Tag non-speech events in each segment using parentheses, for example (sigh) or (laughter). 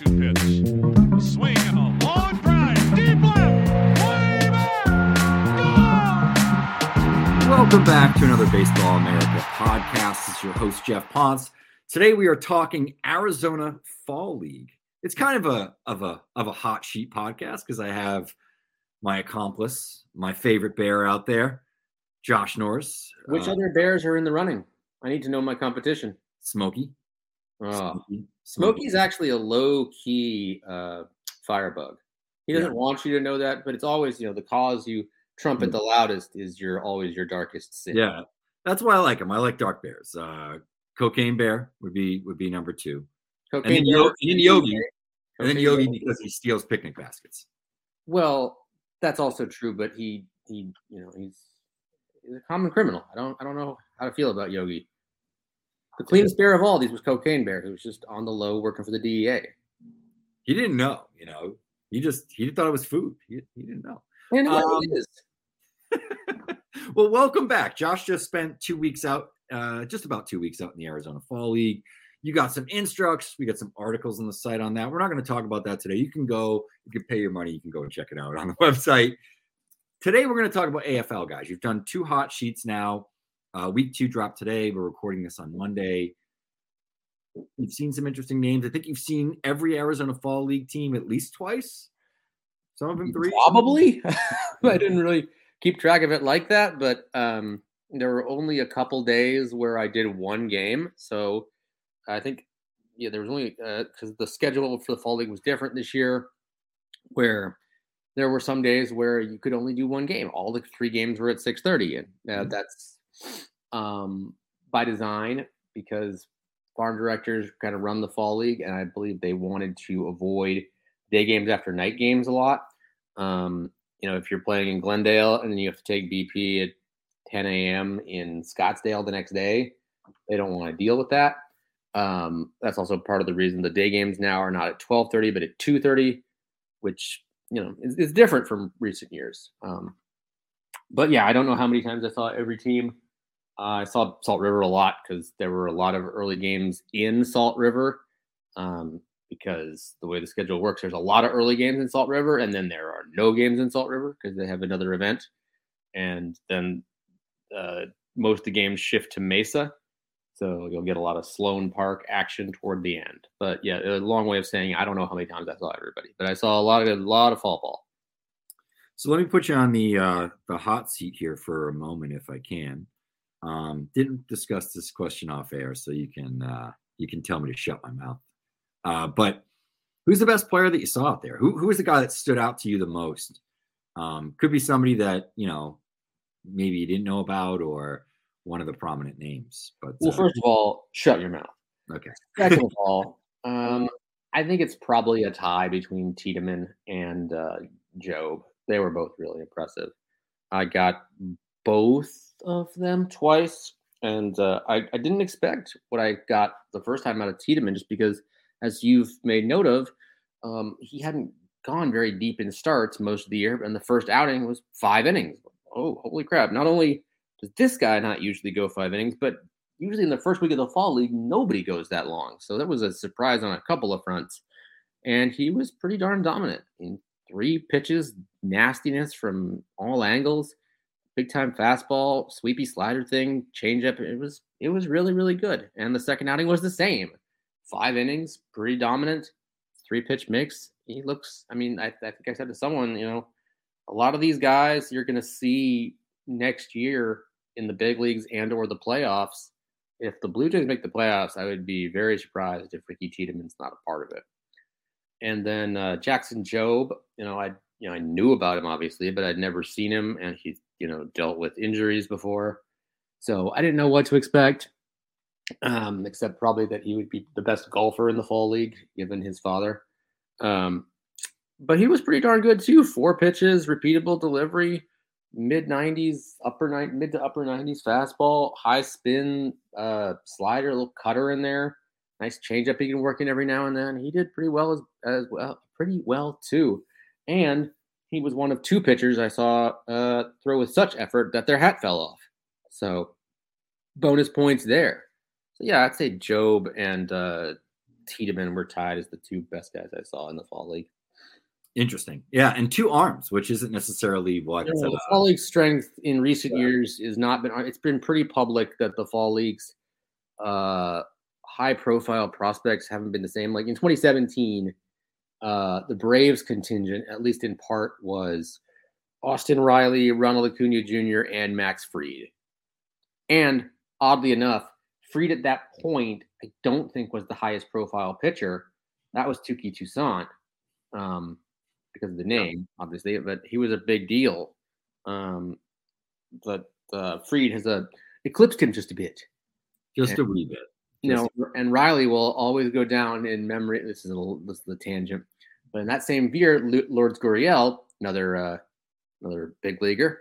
2 2 pitch. Swing and a long drive. Deep left. Way back. Welcome back to another Baseball America podcast. This is your host, Geoff Pontes. Today we are talking Arizona Fall League. It's kind of a of a of a hot sheet podcast because I have my accomplice, my favorite bear out there, Josh Norris. Which uh, other bears are in the running? I need to know my competition. Smokey. Oh, Smokey. Smokey's actually a low key uh, firebug. He doesn't Yeah. want you to know that, but it's always you know the cause you trumpet Mm. the loudest is your always your darkest sin. Yeah, that's why I like him. I like dark bears. Uh, Cocaine Bear would be would be number two, and Cocaine then, bear- Yo- and then Yogi, and then Yogi bear. because he steals picnic baskets. Well, that's also true, but he he you know he's he's a common criminal. I don't I don't know how to feel about Yogi. The cleanest bear of all these was Cocaine Bear, who was just on the low working for the DEA. He didn't know, you know. He just he thought it was food. He, he didn't know. And Um, it is. (laughs) well, welcome back. Josh just spent two weeks out, uh, just about two weeks out in the Arizona Fall League. You got some instructs. We got some articles on the site on that. We're not going to talk about that today. You can go, you can pay your money. You can go and check it out on the (laughs) website. Today, we're going to talk about AFL, guys. You've done two hot sheets now. Uh, week two dropped today. We're recording this on Monday. You've seen some interesting names. I think you've seen every Arizona Fall League team at least twice. Some of them three. Probably. (laughs) I didn't really keep track of it like that, but um, there were only a couple days where I did one game. So I think, yeah, there was only because the schedule for the fall league was different this year, where there were some days where you could only do one game. All the three games were at six thirty, and uh, Mhm. that's um, by design because farm directors kind of run the fall league, and I believe they wanted to avoid day games after night games a lot. Um, you know, if you're playing in Glendale and you have to take BP at 10 a.m. in Scottsdale the next day, they don't want to deal with that. Um, that's also part of the reason the day games now are not at 12:30 but at 2:30, which you know is, is different from recent years. Um, but yeah, I don't know how many times I saw every team. Uh, I saw Salt River a lot because there were a lot of early games in Salt River. Um, because the way the schedule works, there's a lot of early games in Salt River, and then there are no games in Salt River because they have another event, and then uh, most of the games shift to Mesa, so you'll get a lot of Sloan Park action toward the end. But yeah, a long way of saying I don't know how many times I saw everybody, but I saw a lot of a lot of fall ball. So let me put you on the uh, the hot seat here for a moment, if I can. Um, didn't discuss this question off air, so you can uh, you can tell me to shut my mouth. Uh, but who's the best player that you saw out there? Who who was the guy that stood out to you the most? Um, could be somebody that you know maybe you didn't know about, or one of the prominent names. But Well, uh, first of all, shut your mouth. okay, Second of (laughs) all, um, I think it's probably a tie between Tiedemann and uh, Jobe. They were both really impressive. I got both of them twice, and uh, I, I didn't expect what I got the first time out of Tiedemann, just because, as you've made note of, um, he hadn't gone very deep in starts most of the year, and the first outing was five innings. Oh, holy crap! Not only does this guy not usually go five innings, but usually in the first week of the fall league, nobody goes that long. So that was a surprise on a couple of fronts. And he was pretty darn dominant in three pitches, nastiness from all angles, big time fastball, sweepy slider thing, changeup. It was it was really, really good. And the second outing was the same. Five innings, pretty dominant, three pitch mix. He looks, I mean, I, I think I said to someone, you know, a lot of these guys you're gonna see next year in the big leagues and or the playoffs if the Blue Jays make the playoffs, I would be very surprised if Ricky Tiedemann's not a part of it. And then uh, Jackson Jobe, you know, I you know I knew about him obviously, but I'd never seen him, and he's you know dealt with injuries before, so I didn't know what to expect. um, except probably that he would be the best golfer in the fall league, given his father. Um, but he was pretty darn good too. Four pitches, repeatable delivery, mid 90s, upper nine, mid to upper 90s fastball, high spin, uh, slider, little cutter in there. Nice changeup he can work in every now and then. He did pretty well as, as well, pretty well too. And he was one of two pitchers I saw uh, throw with such effort that their hat fell off. So bonus points there. So yeah, I'd say Jobe and uh, Tiedemann were tied as the two best guys I saw in the fall league. Interesting. Yeah, and two arms, which isn't necessarily what uh, the fall league strength in recent Yeah. years is not been. It's been pretty public that the fall leagues, uh, high profile prospects haven't been the same. Like in 2017, uh, the Braves contingent, at least in part, was Austin Riley, Ronald Acuna Jr., and Max Fried. And oddly enough, Fried at that point, I don't think was the highest profile pitcher. That was Touki Toussaint, um, because of the name, obviously, but he was a big deal. Um, but uh, Fried has a eclipsed him just a bit. just a wee bit. You know, and Riley will always go down in memory. This is a little, this is the tangent, but in that same year, Lu- Lourdes Gurriel, another uh, another big leaguer,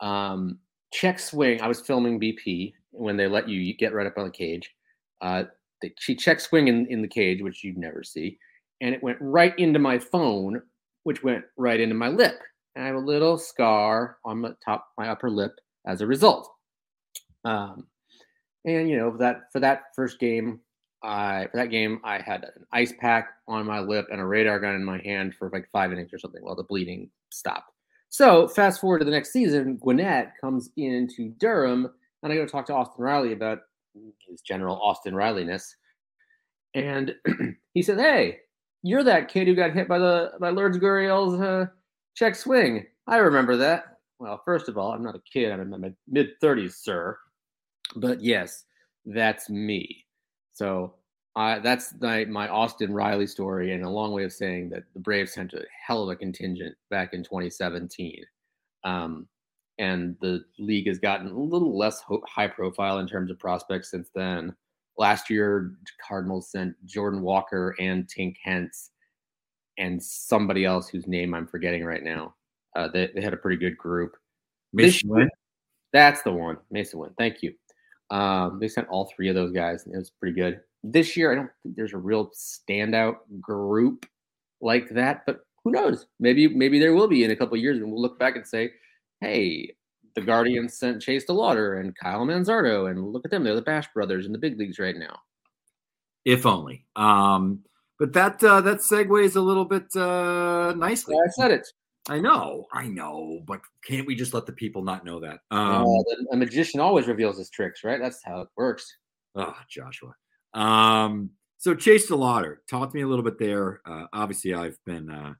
um, check swing. I was filming BP when they let you get right up on the cage. Uh, they, she check swing in, in the cage, which you'd never see, and it went right into my phone, which went right into my lip. And I have a little scar on my top, my upper lip as a result. Um, and you know for that for that first game, I for that game I had an ice pack on my lip and a radar gun in my hand for like five innings or something while the bleeding stopped. So fast forward to the next season, Gwinnett comes into Durham, and I go talk to Austin Riley about his general Austin Rileyness, and (clears throat) he said, "Hey, you're that kid who got hit by the by Lourdes Gurriel's uh, check swing. I remember that. Well, first of all, I'm not a kid. I'm in my mid 30s, sir. But yes, that's me. So uh, that's my, my Austin Riley story, and a long way of saying that the Braves sent a hell of a contingent back in 2017. Um, and the league has gotten a little less ho- high profile in terms of prospects since then. Last year, Cardinals sent Jordan Walker and Tink Hence and somebody else whose name I'm forgetting right now. Uh, they, they had a pretty good group. Masyn Winn? That's the one, Masyn Winn. Thank you. Um, they sent all three of those guys, and it was pretty good. This year, I don't think there's a real standout group like that, but who knows? Maybe maybe there will be in a couple of years, and we'll look back and say, "Hey, the Guardians sent Chase DeLauter and Kyle Manzardo, and look at them; they're the Bash brothers in the big leagues right now." if only. Um, but that uh, that segues a little bit uh, nicely. I said it. I know, I know, but can't we just let the people not know that? Um, the- a magician always reveals his tricks, right? That's how it works. Oh, Joshua. Um, so Chase DeLauter, talk to me a little bit there. Uh, obviously, I've been uh,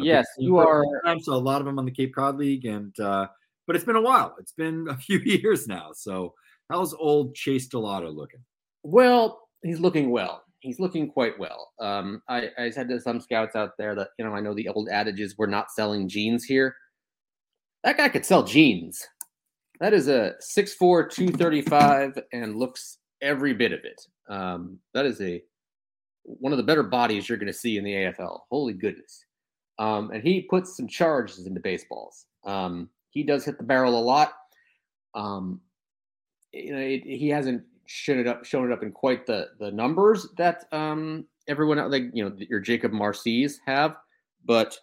I've Yes, you are. time, so a lot of them on the Cape Cod League, and uh, but it's been a while. It's been a (laughs) few years now. So how's old Chase DeLauter looking? Well, he's looking well. He's looking quite well. Um, I, I said to some scouts out there that you know I know the old adage is we're not selling jeans here. That guy could sell jeans. That is a 6'4", 235, and looks every bit of it. Um, that is a one of the better bodies you're going to see in the AFL. Holy goodness! Um, and he puts some charges into baseballs. Um, he does hit the barrel a lot. Um, you know, it, he hasn't shown it up shown it up in quite the the numbers that um everyone out like you know your Jakob Marsees have, but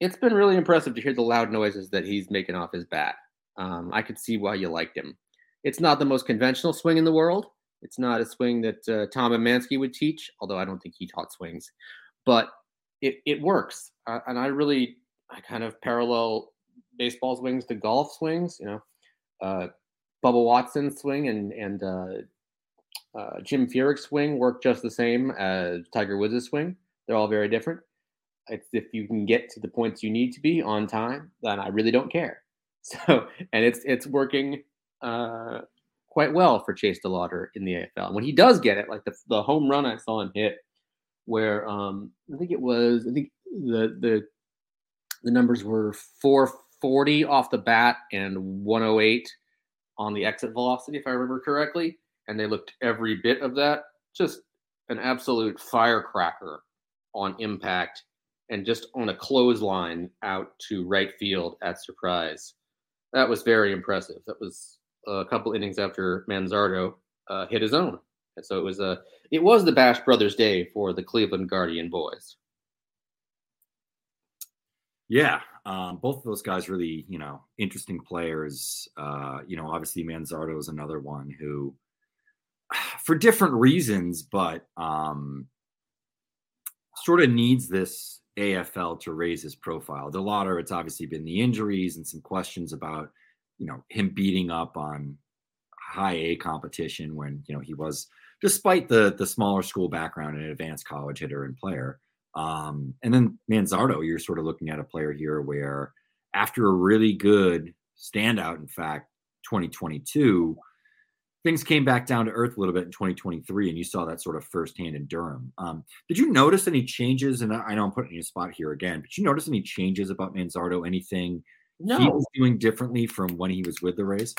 it's been really impressive to hear the loud noises that he's making off his bat. Um, I could see why you liked him. It's not the most conventional swing in the world. It's not a swing that uh, Tom Emanski would teach, although I don't think he taught swings. But it it works, uh, and I really I kind of parallel baseball swings to golf swings. You know, uh, Bubba Watson's swing and and uh, Jim Furyk's swing work just the same as Tiger Woods' swing. They're all very different. It's if you can get to the points you need to be on time, then I really don't care. (laughs) So, and it's it's working uh, quite well for Chase DeLauter in the AFL. And when he does get it, like the the home run I saw him hit, where um, I think it was, I think the the the numbers were 440 off the bat and 108 on the exit velocity, if I remember correctly. And they looked every bit of that. Just an absolute firecracker on impact and just on a clothesline out to right field at surprise. That was very impressive. That was a couple innings after Manzardo uh, hit his own. And so it was a it was the Bash Brothers day for the Cleveland Guardian boys. Yeah, um, both of those guys really, you know, interesting players. Uh, you know, obviously Manzardo is another one who, for different reasons, but um, sort of needs this AFL to raise his profile. DeLauter, it's obviously been the injuries and some questions about, you know, him beating up on high A competition when you know he was, despite the the smaller school background, an advanced college hitter and player. Um, and then Manzardo, you're sort of looking at a player here where after a really good standout, in fact, 2022, things came back down to earth a little bit in 2023, and you saw that sort of firsthand in Durham. Um, did you notice any changes? And I know I'm putting you in a spot here again, but you notice any changes about Manzardo? Anything No. he was doing differently from when he was with the Rays?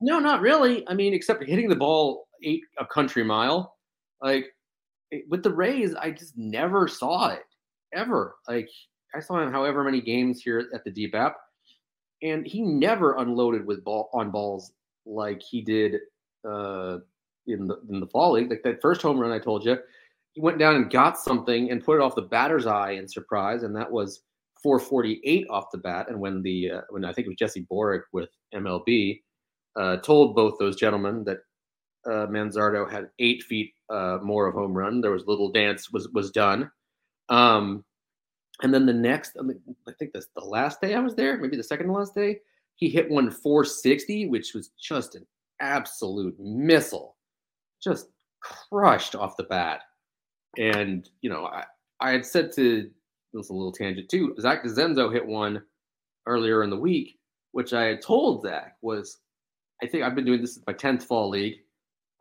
No, not really. I mean, except hitting the ball eight a country mile. Like it- with the Rays, I just never saw it ever. Like I saw him however many games here at the DBAP, and he never unloaded with ball on balls like he did uh, in the in the fall league. Like that first home run I told you, he went down and got something and put it off the batter's eye in surprise, and that was 448 off the bat. And when the uh, when I think it was Jesse Borek with MLB uh, told both those gentlemen that uh, Manzardo had eight feet uh, more of home run. There was little dance was was done, um, and then the next, I, mean, I think that's the last day I was there, maybe the second to last day, he hit one 460, which was just an absolute missile, just crushed off the bat. And you know, I I had said to this is a little tangent too. Zach Zenzo hit one earlier in the week, which I had told Zach was I think I've been doing this in my tenth fall league.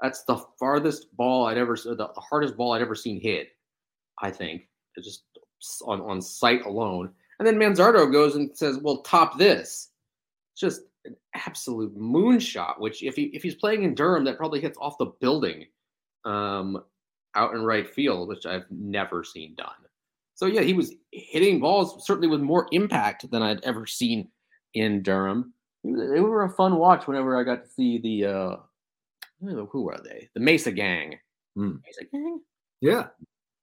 That's the farthest ball I'd ever, the hardest ball I'd ever seen hit. I think it's just on on sight alone. And then Manzardo goes and says, "Well, top this." It's just an absolute moonshot. Which, if he if he's playing in Durham, that probably hits off the building, um, out in right field, which I've never seen done. So yeah, he was hitting balls certainly with more impact than I'd ever seen in Durham they were a fun watch whenever I got to see the uh who were they? The Mesa Gang. Hmm. Mesa Gang? Yeah.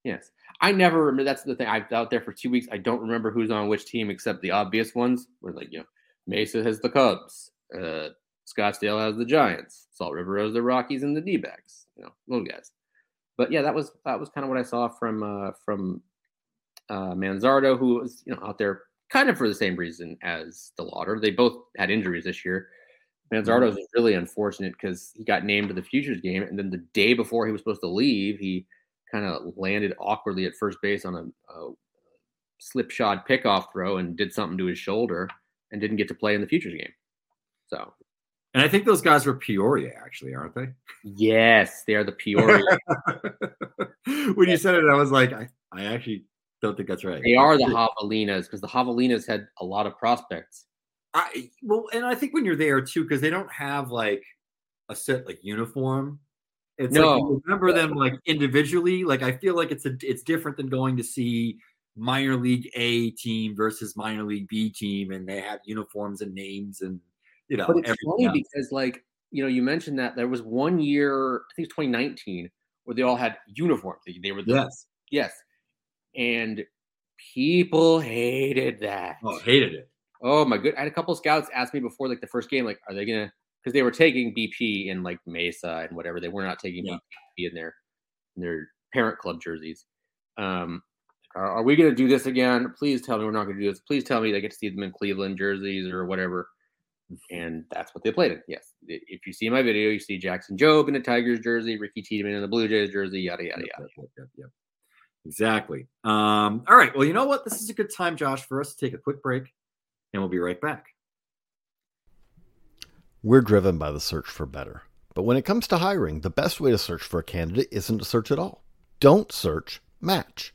Yes. I never remember that's the thing. I was out there for two weeks. I don't remember who's on which team except the obvious ones. Where like, you know, Mesa has the Cubs, uh Scottsdale has the Giants, Salt River has the Rockies and the D backs, you know, little guys. But yeah, that was that was kind of what I saw from uh from uh Manzardo, who was, you know, out there kind of for the same reason as DeLauter. They both had injuries this year. Manzardo was really unfortunate because he got named to the futures game, and then the day before he was supposed to leave, he kind of landed awkwardly at first base on a, a slipshod pickoff throw and did something to his shoulder and didn't get to play in the futures game. So, And I think those guys were Peoria, actually, aren't they? yes, they are the Peoria. (laughs) when you said it, I was like, I, I actually don't think that's right. they are the Javelinas because the Javelinas had a lot of prospects. I well, and I think when you're there too, because they don't have like a set like uniform. It's like No. you remember them like individually. Like I feel like it's a it's different than going to see minor league A team versus minor league B team, and they have uniforms and names and you know. But it's funny else. because, like, you know, you mentioned that there was one year, I think it's 2019, where they all had uniforms. They, they were the, yes, yes, and people hated that. oh, hated it. Oh my good! I had a couple of scouts ask me before, like the first game, like, are they gonna? Because they were taking BP in like Mesa and whatever. They were not taking Yeah. BP in their in their parent club jerseys. Um, are, are we gonna do this again? Please tell me we're not gonna do this. Please tell me they get to see them in Cleveland jerseys or whatever. And that's what they played in. Yes, if you see my video, you see Jackson Jobe in a Tigers jersey, Ricky Tiedemann in the Blue Jays jersey, yada yada Yep, yada. yep, yep, yep, yep. Exactly. Um, all right. Well, you know what? This is a good time, Josh, for us to take a quick break, and we'll be right back. We're driven by the search for better. But when it comes to hiring, the best way to search for a candidate isn't to search at all. Don't search, match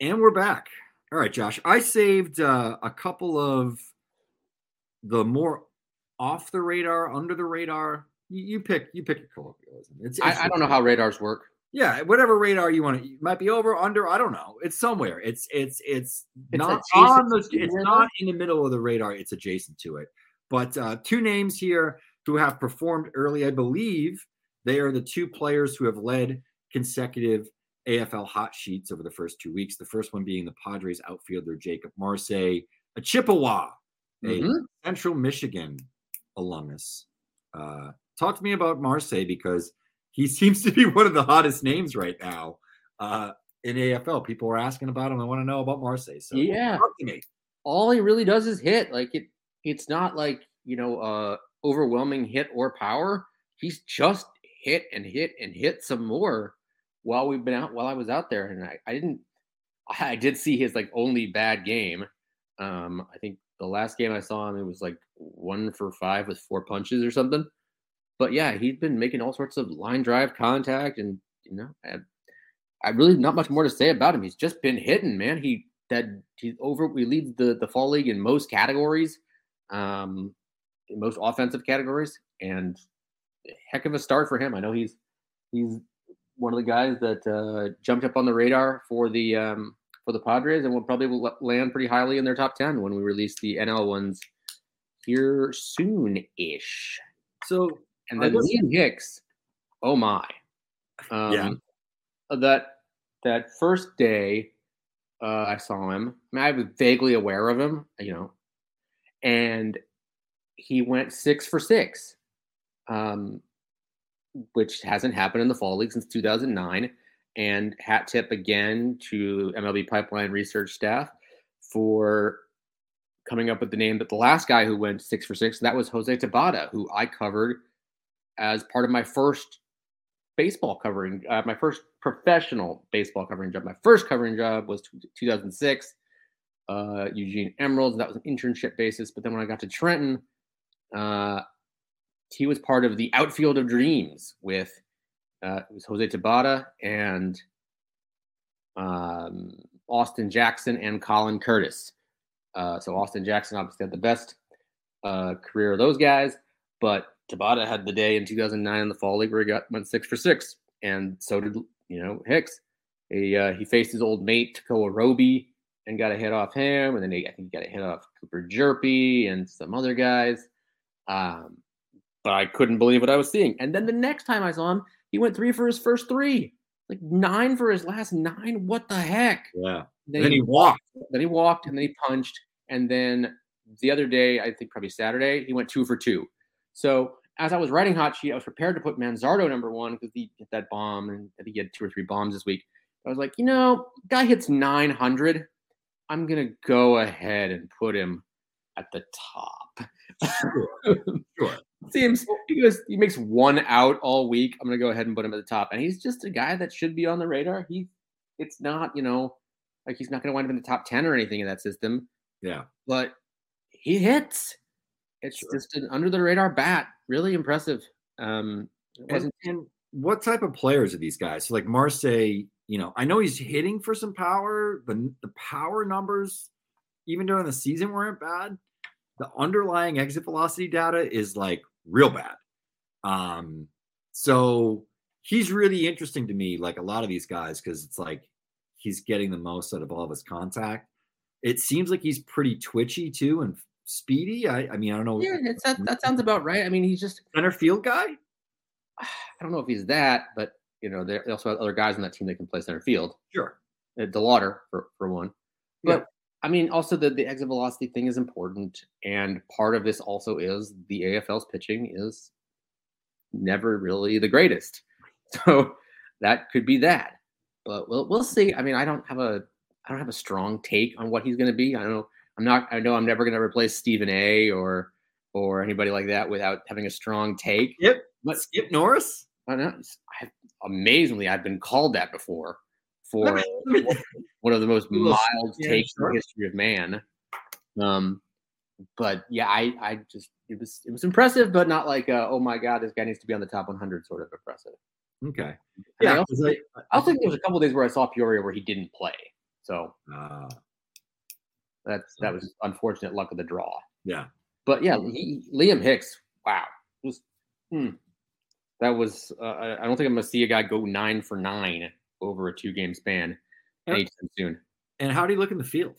And we're back. All right, Josh. I saved uh, a couple of the more off the radar, under the radar. You, you pick. You pick your colloquialism. It's, it's I, I don't know how radars work. Yeah, whatever radar you want to. It might be over, under. I don't know. It's somewhere. It's it's it's, It's not on the. It's not in the middle of the radar. It's adjacent to it. But uh, two names here who have performed early. I believe they are the two players who have led consecutive AFL hot sheets over the first two weeks. The first one being the Padres outfielder Jakob Marsee, a Chippewa, a Mhm. Central Michigan alumnus. Uh, talk to me about Marsee because he (laughs) seems to be one of the hottest names right now uh, in AFL. People are asking about him. I want to know about Marsee. So Yeah. talk to me. all he really does is hit. Like it, it's not like you know, uh, overwhelming hit or power. He's just hit and hit and hit some more while we've been out. While I was out there, and I, I didn't. (laughs) I did see his like only bad game. Um, I think the last game I saw him, it was like one for five with four punches or something. But yeah, he's been making all sorts of line drive contact, and you know, I, I really not much more to say about him. He's just been hitting, man. He that he's over. We lead the the fall league in most categories, um, most offensive categories, and heck of a start for him. I know he's he's one of the guys that uh, jumped up on the radar for the um, for the Padres, and will probably will land pretty highly in their top ten when we release the NL ones here soon ish. So And then guess- Liam Hicks, oh my, um, Yeah. That that first day, uh, I saw him. I, mean, I was vaguely aware of him, you know, and he went six for six, um, which hasn't happened in the fall league since 2009. And hat tip again to MLB Pipeline research staff for coming up with the name But the last guy who went six for six that was Jose Tabata, who I covered as part of my first baseball covering, uh, my first professional baseball covering job. My first covering job was t- 2006, uh, Eugene Emeralds. That was an internship basis. But then when I got to Trenton, uh, he was part of the outfield of dreams with uh, it was Jose Tabata and um, Austin Jackson and Colin Curtis. Uh, so Austin Jackson obviously had the best uh, career of those guys, but Tabata had the day in 2009 in the fall league where he got went six for six, and so did you know, Hicks. He uh, he faced his old mate Tekoah Roby and got a hit off him, and then he, I think he got a hit off Cooper Hjerpe and some other guys. Um, I couldn't believe what I was seeing. And then the next time I saw him, he went three for his first three, like nine for his last nine. What the heck? Yeah. Then, Then he walked. then he walked, and then he punched, and then the other day, I think probably Saturday, he went two for two. So as I was writing hot sheet, I was prepared to put Manzardo number one because he hit that bomb, and I think he had two or three bombs this week. I was like, you know, guy hits 900. I'm gonna go ahead and put him at the top. Sure. (laughs) Seems he goes, he makes one out all week. I'm gonna go ahead and put him at the top, and he's just a guy that should be on the radar. He, it's not, you know, like he's not gonna wind up in the top ten or anything in that system, Yeah. but he hits. It's Sure. just an under the radar bat. Really impressive. Um, And, wasn't and what type of players are these guys? So like Marsee, you know, I know he's hitting for some power. The the power numbers, even during the season, weren't bad. The underlying exit velocity data is like real bad. Um, so he's really interesting to me, like a lot of these guys, because it's like he's getting the most out of all of his contact. It seems like he's pretty twitchy too and speedy. I, I mean, I don't know. yeah, it's that, that sounds about right. I mean, he's just center field guy. (sighs) I don't know if he's that, but you know, they also have other guys on that team that can play center field. Sure. Uh, DeLauter for for one, Yeah. but I mean, also the the exit velocity thing is important, and part of this also is the AFL's pitching is never really the greatest, (laughs) so that could be that. But we'll we'll see. I mean, I don't have a I don't have a strong take on what he's going to be. I don't know. I'm not. I know I'm never going to replace Stephen A. or or anybody like that without having a strong take. Yep. But Skip Norris. I know. I, amazingly, I've been called that before for Let me- let me- one of the most mild yeah, takes in the history of man. Um, but yeah, I, I just it was it was impressive, but not like uh, oh my god, this guy needs to be on the top 100 sort of impressive. Okay. And I Yeah. also, 'cause I- also think there was a couple days where I saw Peoria where he didn't play, so Ah, that's that was unfortunate luck of the draw. yeah. But yeah, he, Liam Hicks, wow, just hmm, that was. Uh, I I don't think I'm gonna see a guy go nine for nine over a two game span Yeah. anytime soon. And how do you look in the field?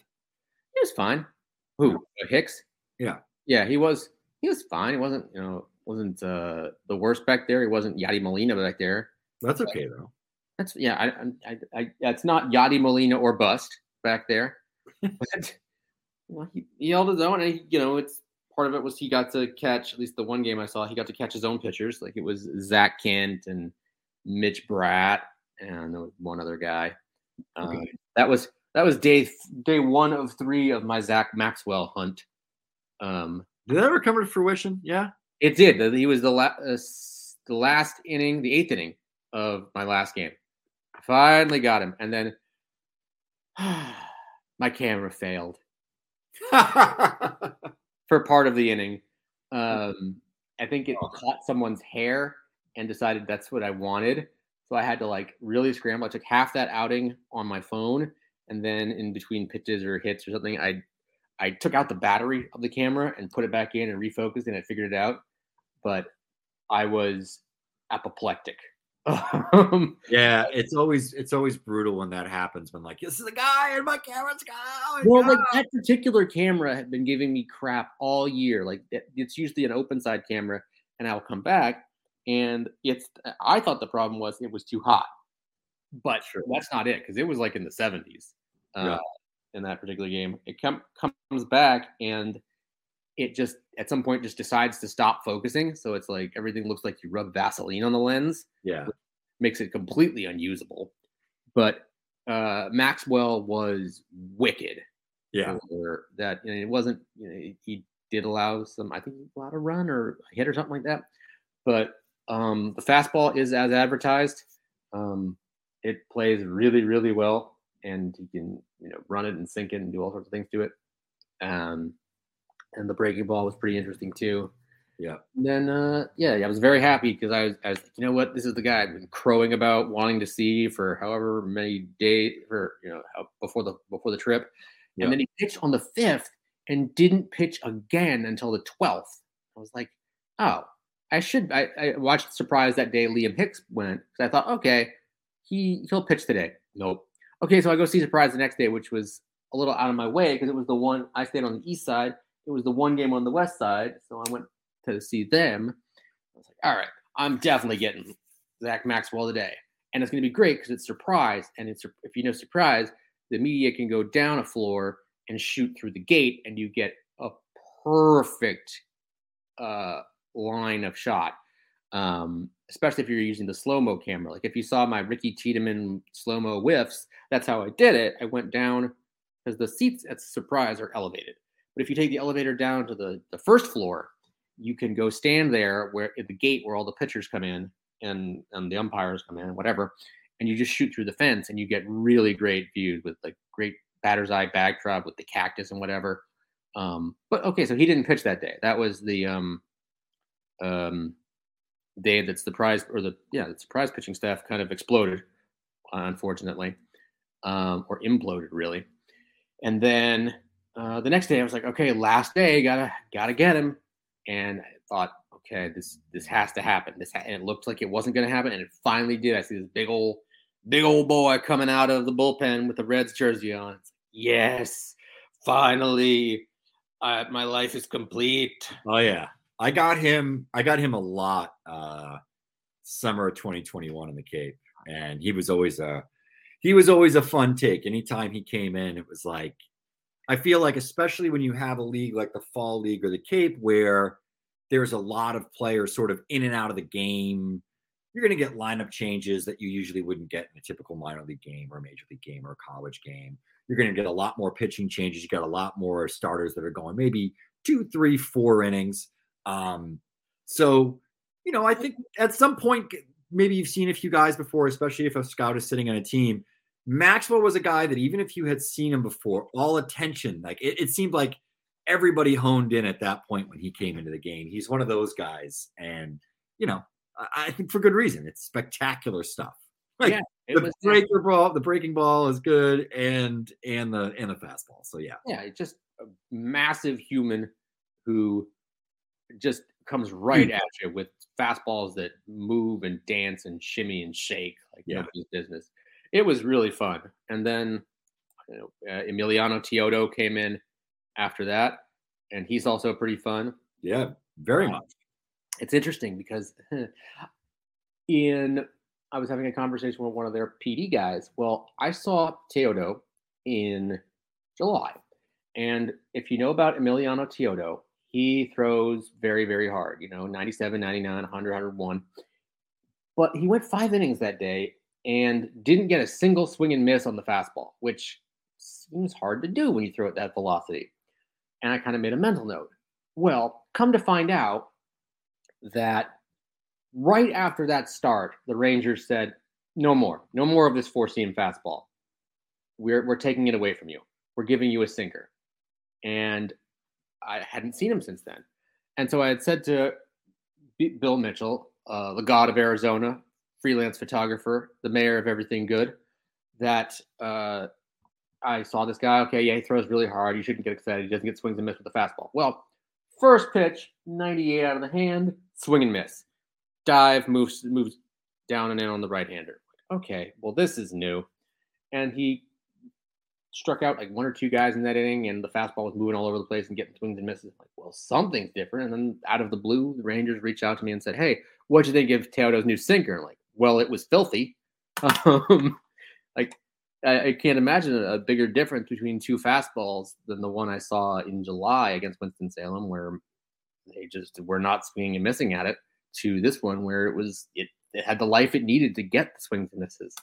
He was fine. Who uh, Hicks? Yeah. yeah, he was. He was fine. He wasn't, you know, wasn't uh, the worst back there. He wasn't Yadi Molina back there. That's okay though. That's yeah. I, I, I, I that's not Yadi Molina or bust back there. (laughs) But well, he, he held his own, and he, you know, it's part of it was he got to catch at least the one game I saw. He got to catch his own pitchers, like it was Zak Kent and Mitch Bratt, and one other guy. Um, that was that was day day one of three of my Zach Maxwell hunt. Um, Did that ever come to fruition? Yeah. it did. He was the la- uh, the last inning, the eighth inning of my last game. I finally got him, and then (sighs) my camera failed (laughs) for part of the inning. Um, I think it caught someone's hair and decided that's what I wanted. So I had to like really scramble. I took half that outing on my phone, and then in between pitches or hits or something, I I took out the battery of the camera and put it back in and refocused, and I figured it out. But I was apoplectic. (laughs) Um, yeah. It's always it's always brutal when that happens. When like this is the guy and my camera's gone. Oh Well, like that particular camera had been giving me crap all year. Like it- it's usually an open side camera, and I'll come back, and it's. I thought the problem was it was too hot, but that's not it because it was like in the seventies uh, Yeah. in that particular game. It com- comes back and it just at some point just decides to stop focusing. So it's like everything looks like you rub Vaseline on the lens yeah. makes it completely unusable. But uh, Maxwell was wicked Yeah. that. You know, it wasn't. You know, he did allow some. I think he allowed a run or a hit or something like that. But um, the fastball is as advertised. Um, it plays really, really well, and he can you know run it and sink it and do all sorts of things to it. Um, and the breaking ball was pretty interesting too. Yeah. Then uh, yeah, I was very happy because I was, I was you know what, this is the guy I've been crowing about, wanting to see for however many days, for you know, how, before the before the trip, Yeah. and then he pitched on the fifth and didn't pitch again until the twelfth. I was like, oh, I should. I, I watched Surprise that day. Liam Hicks went because I thought, okay, he he'll pitch today. Nope. Okay, so I go see Surprise the next day, which was a little out of my way because it was the one I stayed on the east side. It was the one game on the west side, so I went to see them. I was like, all right, I'm definitely getting Zach Maxwell today, and it's going to be great because it's surprise. And it's if you know surprise, the media can go down a floor and shoot through the gate, and you get a perfect uh, line of shot. Um, especially if you're using the slow mo camera. Like if you saw my Ricky Tiedemann slow mo whiffs, that's how I did it. I went down because the seats at Surprise are elevated. But if you take the elevator down to the, the first floor, you can go stand there where at the gate where all the pitchers come in and, and the umpires come in, whatever, and you just shoot through the fence and you get really great views with like great batter's eye backdrop with the cactus and whatever. Um, but okay, so he didn't pitch that day. That was the um, um, day that's the prize or the yeah the surprise pitching staff kind of exploded, unfortunately, um, or imploded really. And then uh, the next day, I was like, okay, last day, gotta gotta get him. And I thought, okay, this this has to happen. This ha-. and it looked like it wasn't gonna happen, and it finally did. I see this big old big old boy coming out of the bullpen with the Reds jersey on. Yes, finally, uh, my life is complete. Oh yeah, I got him. I got him a lot. Uh, summer of 2021 in the Cape, and he was always a he was always a fun take. Anytime he came in, it was like I feel like, especially when you have a league like the Fall League or the Cape, where there's a lot of players sort of in and out of the game. You're going to get lineup changes that you usually wouldn't get in a typical minor league game or a major league game or a college game. You're going to get a lot more pitching changes. You got a lot more starters that are going maybe two, three, four innings. Um, so, you know, I think at some point, maybe you've seen a few guys before, especially if a scout is sitting on a team. Maxwell was a guy that even if you had seen him before, all attention, like it, it seemed like everybody honed in at that point when he came into the game. He's one of those guys. And, you know, I, I think for good reason. It's spectacular stuff. Like, yeah, the was, breaker ball, the breaking ball is good, and and the and the fastball. So yeah, yeah, it's just a massive human who just comes right at you with fastballs that move and dance and shimmy and shake like yeah. nobody's business. It was really fun. And then you know, uh, Emiliano Teodo came in after that, and he's also pretty fun. Yeah, very um, much. It's interesting because (laughs) in I was having a conversation with one of their PD guys. Well, I saw Teodo in July. And if you know about Emiliano Teodo, he throws very, very hard, you know, 97, 99, 100, 101. But he went five innings that day and didn't get a single swing and miss on the fastball, which seems hard to do when you throw at that velocity. And I kind of made a mental note. Well, come to find out that right after that start, the Rangers said, no more, no more of this four seam fastball. We're, we're taking it away from you. We're giving you a sinker. And I hadn't seen him since then. And so I had said to Bill Mitchell, uh, the god of Arizona, freelance photographer, the mayor of everything good, that uh, I saw this guy. Okay, yeah, he throws really hard. You shouldn't get excited. He doesn't get swings and miss with the fastball. Well, first pitch, 98 out of the hand, swing and miss. Dive, moves moves down and in on the right hander. Okay, well, this is new. And he struck out like one or two guys in that inning, and the fastball was moving all over the place and getting swings and misses. Like, well, something's different. And then out of the blue, the Rangers reached out to me and said, "Hey, what'd you think of Teodo's new sinker?" I'm like, well, it was filthy. (laughs) Um, like, I, I, can't imagine a, a bigger difference between two fastballs than the one I saw in July against Winston Salem, where they just were not swinging and missing at it, to this one where it was it, it had the life it needed to get the swings and misses.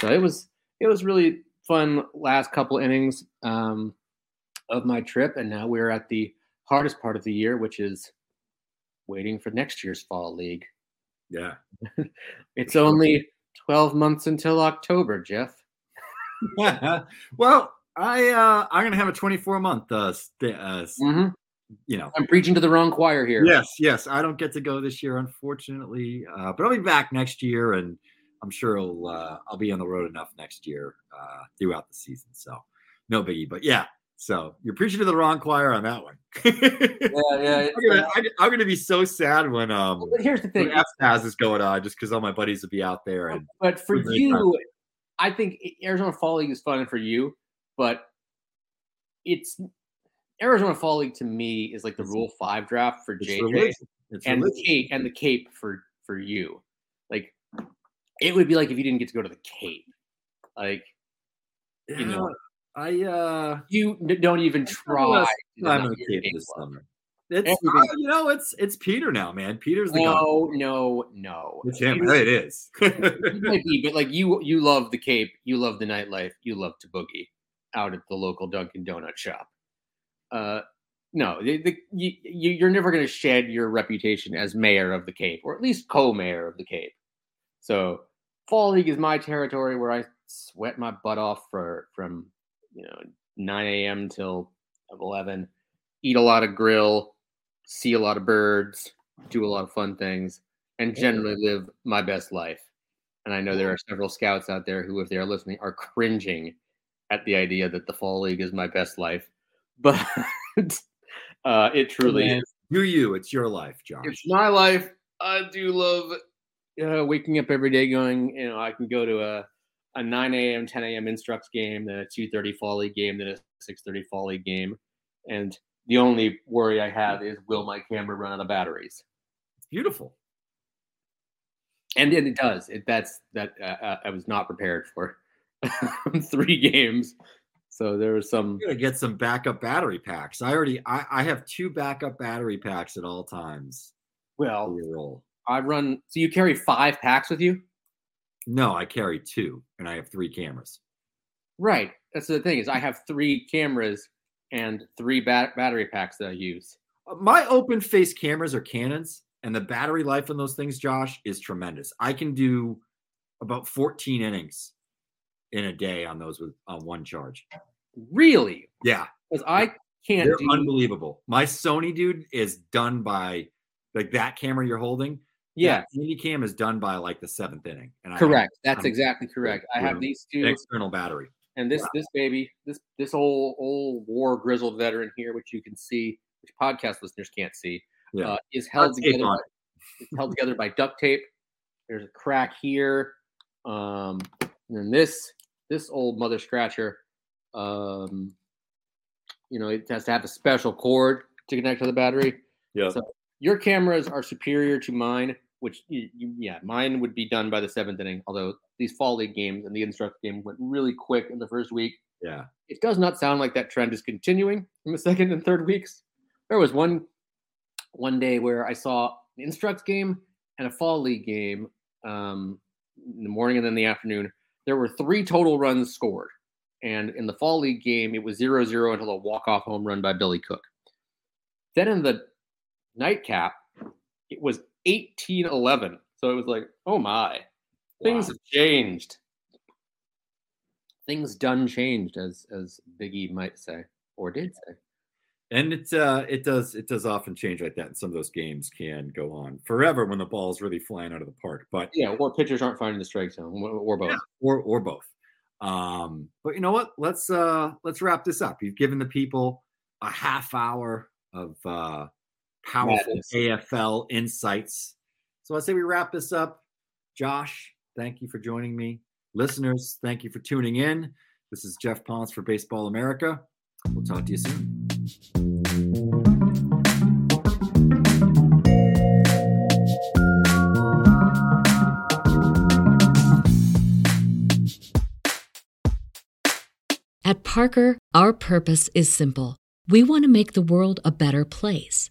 So it was it was really fun last couple innings um, of my trip, and now we're at the hardest part of the year, which is waiting for next year's fall league. Yeah, (laughs) it's only twelve months until October, Jeff. (laughs) well, I uh, I'm gonna have a 24 month uh, st- uh mm-hmm. you know I'm preaching to the wrong choir here. Yes, yes, I don't get to go this year, unfortunately, uh, but I'll be back next year and I'm sure I'll uh, I'll be on the road enough next year uh, throughout the season. So no biggie. But yeah, So you're preaching to the wrong choir on that one. (laughs) Yeah, yeah. I'm, gonna, I- I'm gonna be so sad when um But here's the thing. when is going on, just because all my buddies will be out there and But for you, I think Arizona Fall League is fun for you, but it's Arizona Fall League to me is like the Rule Five draft for JJ religion. And the. Cape and the Cape for for you. Like it would be like if you didn't get to go to the Cape. Like you know. I uh you don't even try. I'm okay this club. summer. It's uh, you know it's it's Peter now, man. Peter's the guy. No, no, no. It's him. Peter- It is. It might be, but like you, you love the Cape, you love the nightlife, you love to boogie out at the local Dunkin' Donut shop. Uh, no, the, the, you, you, you're never going to shed your reputation as mayor of the Cape, or at least co-mayor of the Cape. So, Fall League is my territory where I sweat my butt off for from you know 9 a.m. till 11, eat a lot of grill, see a lot of birds, do a lot of fun things, and generally live my best life. And I know there are several scouts out there who, if they are listening, are cringing at the idea that the fall league is my best life. (laughs) But uh, it truly is. you, you. It's your life, Josh. It's my life. I do love uh, waking up every day going, you know, I can go to a, a 9 a.m., 10 a.m. instructs game, then a 2.30 fall league game, then a 6.30 fall league game. And the only worry I have is will my camera run out of batteries? It's beautiful. and then it does. It that's that uh, uh, I was not prepared for (laughs) three games, so there was some. Gotta get some backup battery packs. I already I, I have two backup battery packs at all times Well, roll. I run. So you carry five packs with you, No, I carry two and I have three cameras. right? That's the thing is I have three cameras and three bat- battery packs that I use. My open face cameras are Canons, and the battery life on those things, Josh, is tremendous. I can do about 14 innings in a day on those with on one charge. Really? Yeah, Because I can't they're do. unbelievable. My Sony dude is done by like that camera you're holding. Yeah, that cam is done by like the seventh inning. And have correct. That's I'm- exactly correct. I have these two. external battery. And this this baby, this this old old war grizzled veteran here, which you can see, which podcast listeners can't see, Yeah, uh, is held tape together. By, it's held together by duct tape. There's a crack here, um, and then this this old mother scratcher. Um, you know, it has to have a special cord to connect to the battery. yeah. So your cameras are superior to mine, which yeah, mine would be done by the seventh inning. Although these fall league games and the instruct game went really quick in the first week. yeah. It does not sound like that trend is continuing in the (laughs) second and third weeks. There was one one day where I saw an instruct game and a fall league game um, in the morning and then the afternoon. There were three total runs scored. And in the fall league game, it was 0 0 until a walk off home run by Billy Cook. Then in the nightcap, it was 18 11. So it was like, oh my, things Wow. have changed. Things done changed, as as Biggie might say, or did say. And it uh it does it does often change like that. And some of those games can go on forever when the ball's really flying out of the park. But Yeah, or pitchers aren't finding the strike zone, or, or both. Yeah, or or both. Um, but you know what? Let's uh let's wrap this up. You've given the people a half hour of uh powerful Madness. AFL insights. So I say we wrap this up. Josh, thank you for joining me. Listeners, thank you for tuning in. This is Geoff Pontes for Baseball America. We'll talk to you soon. At Parker, our purpose is simple. We want to make the world a better place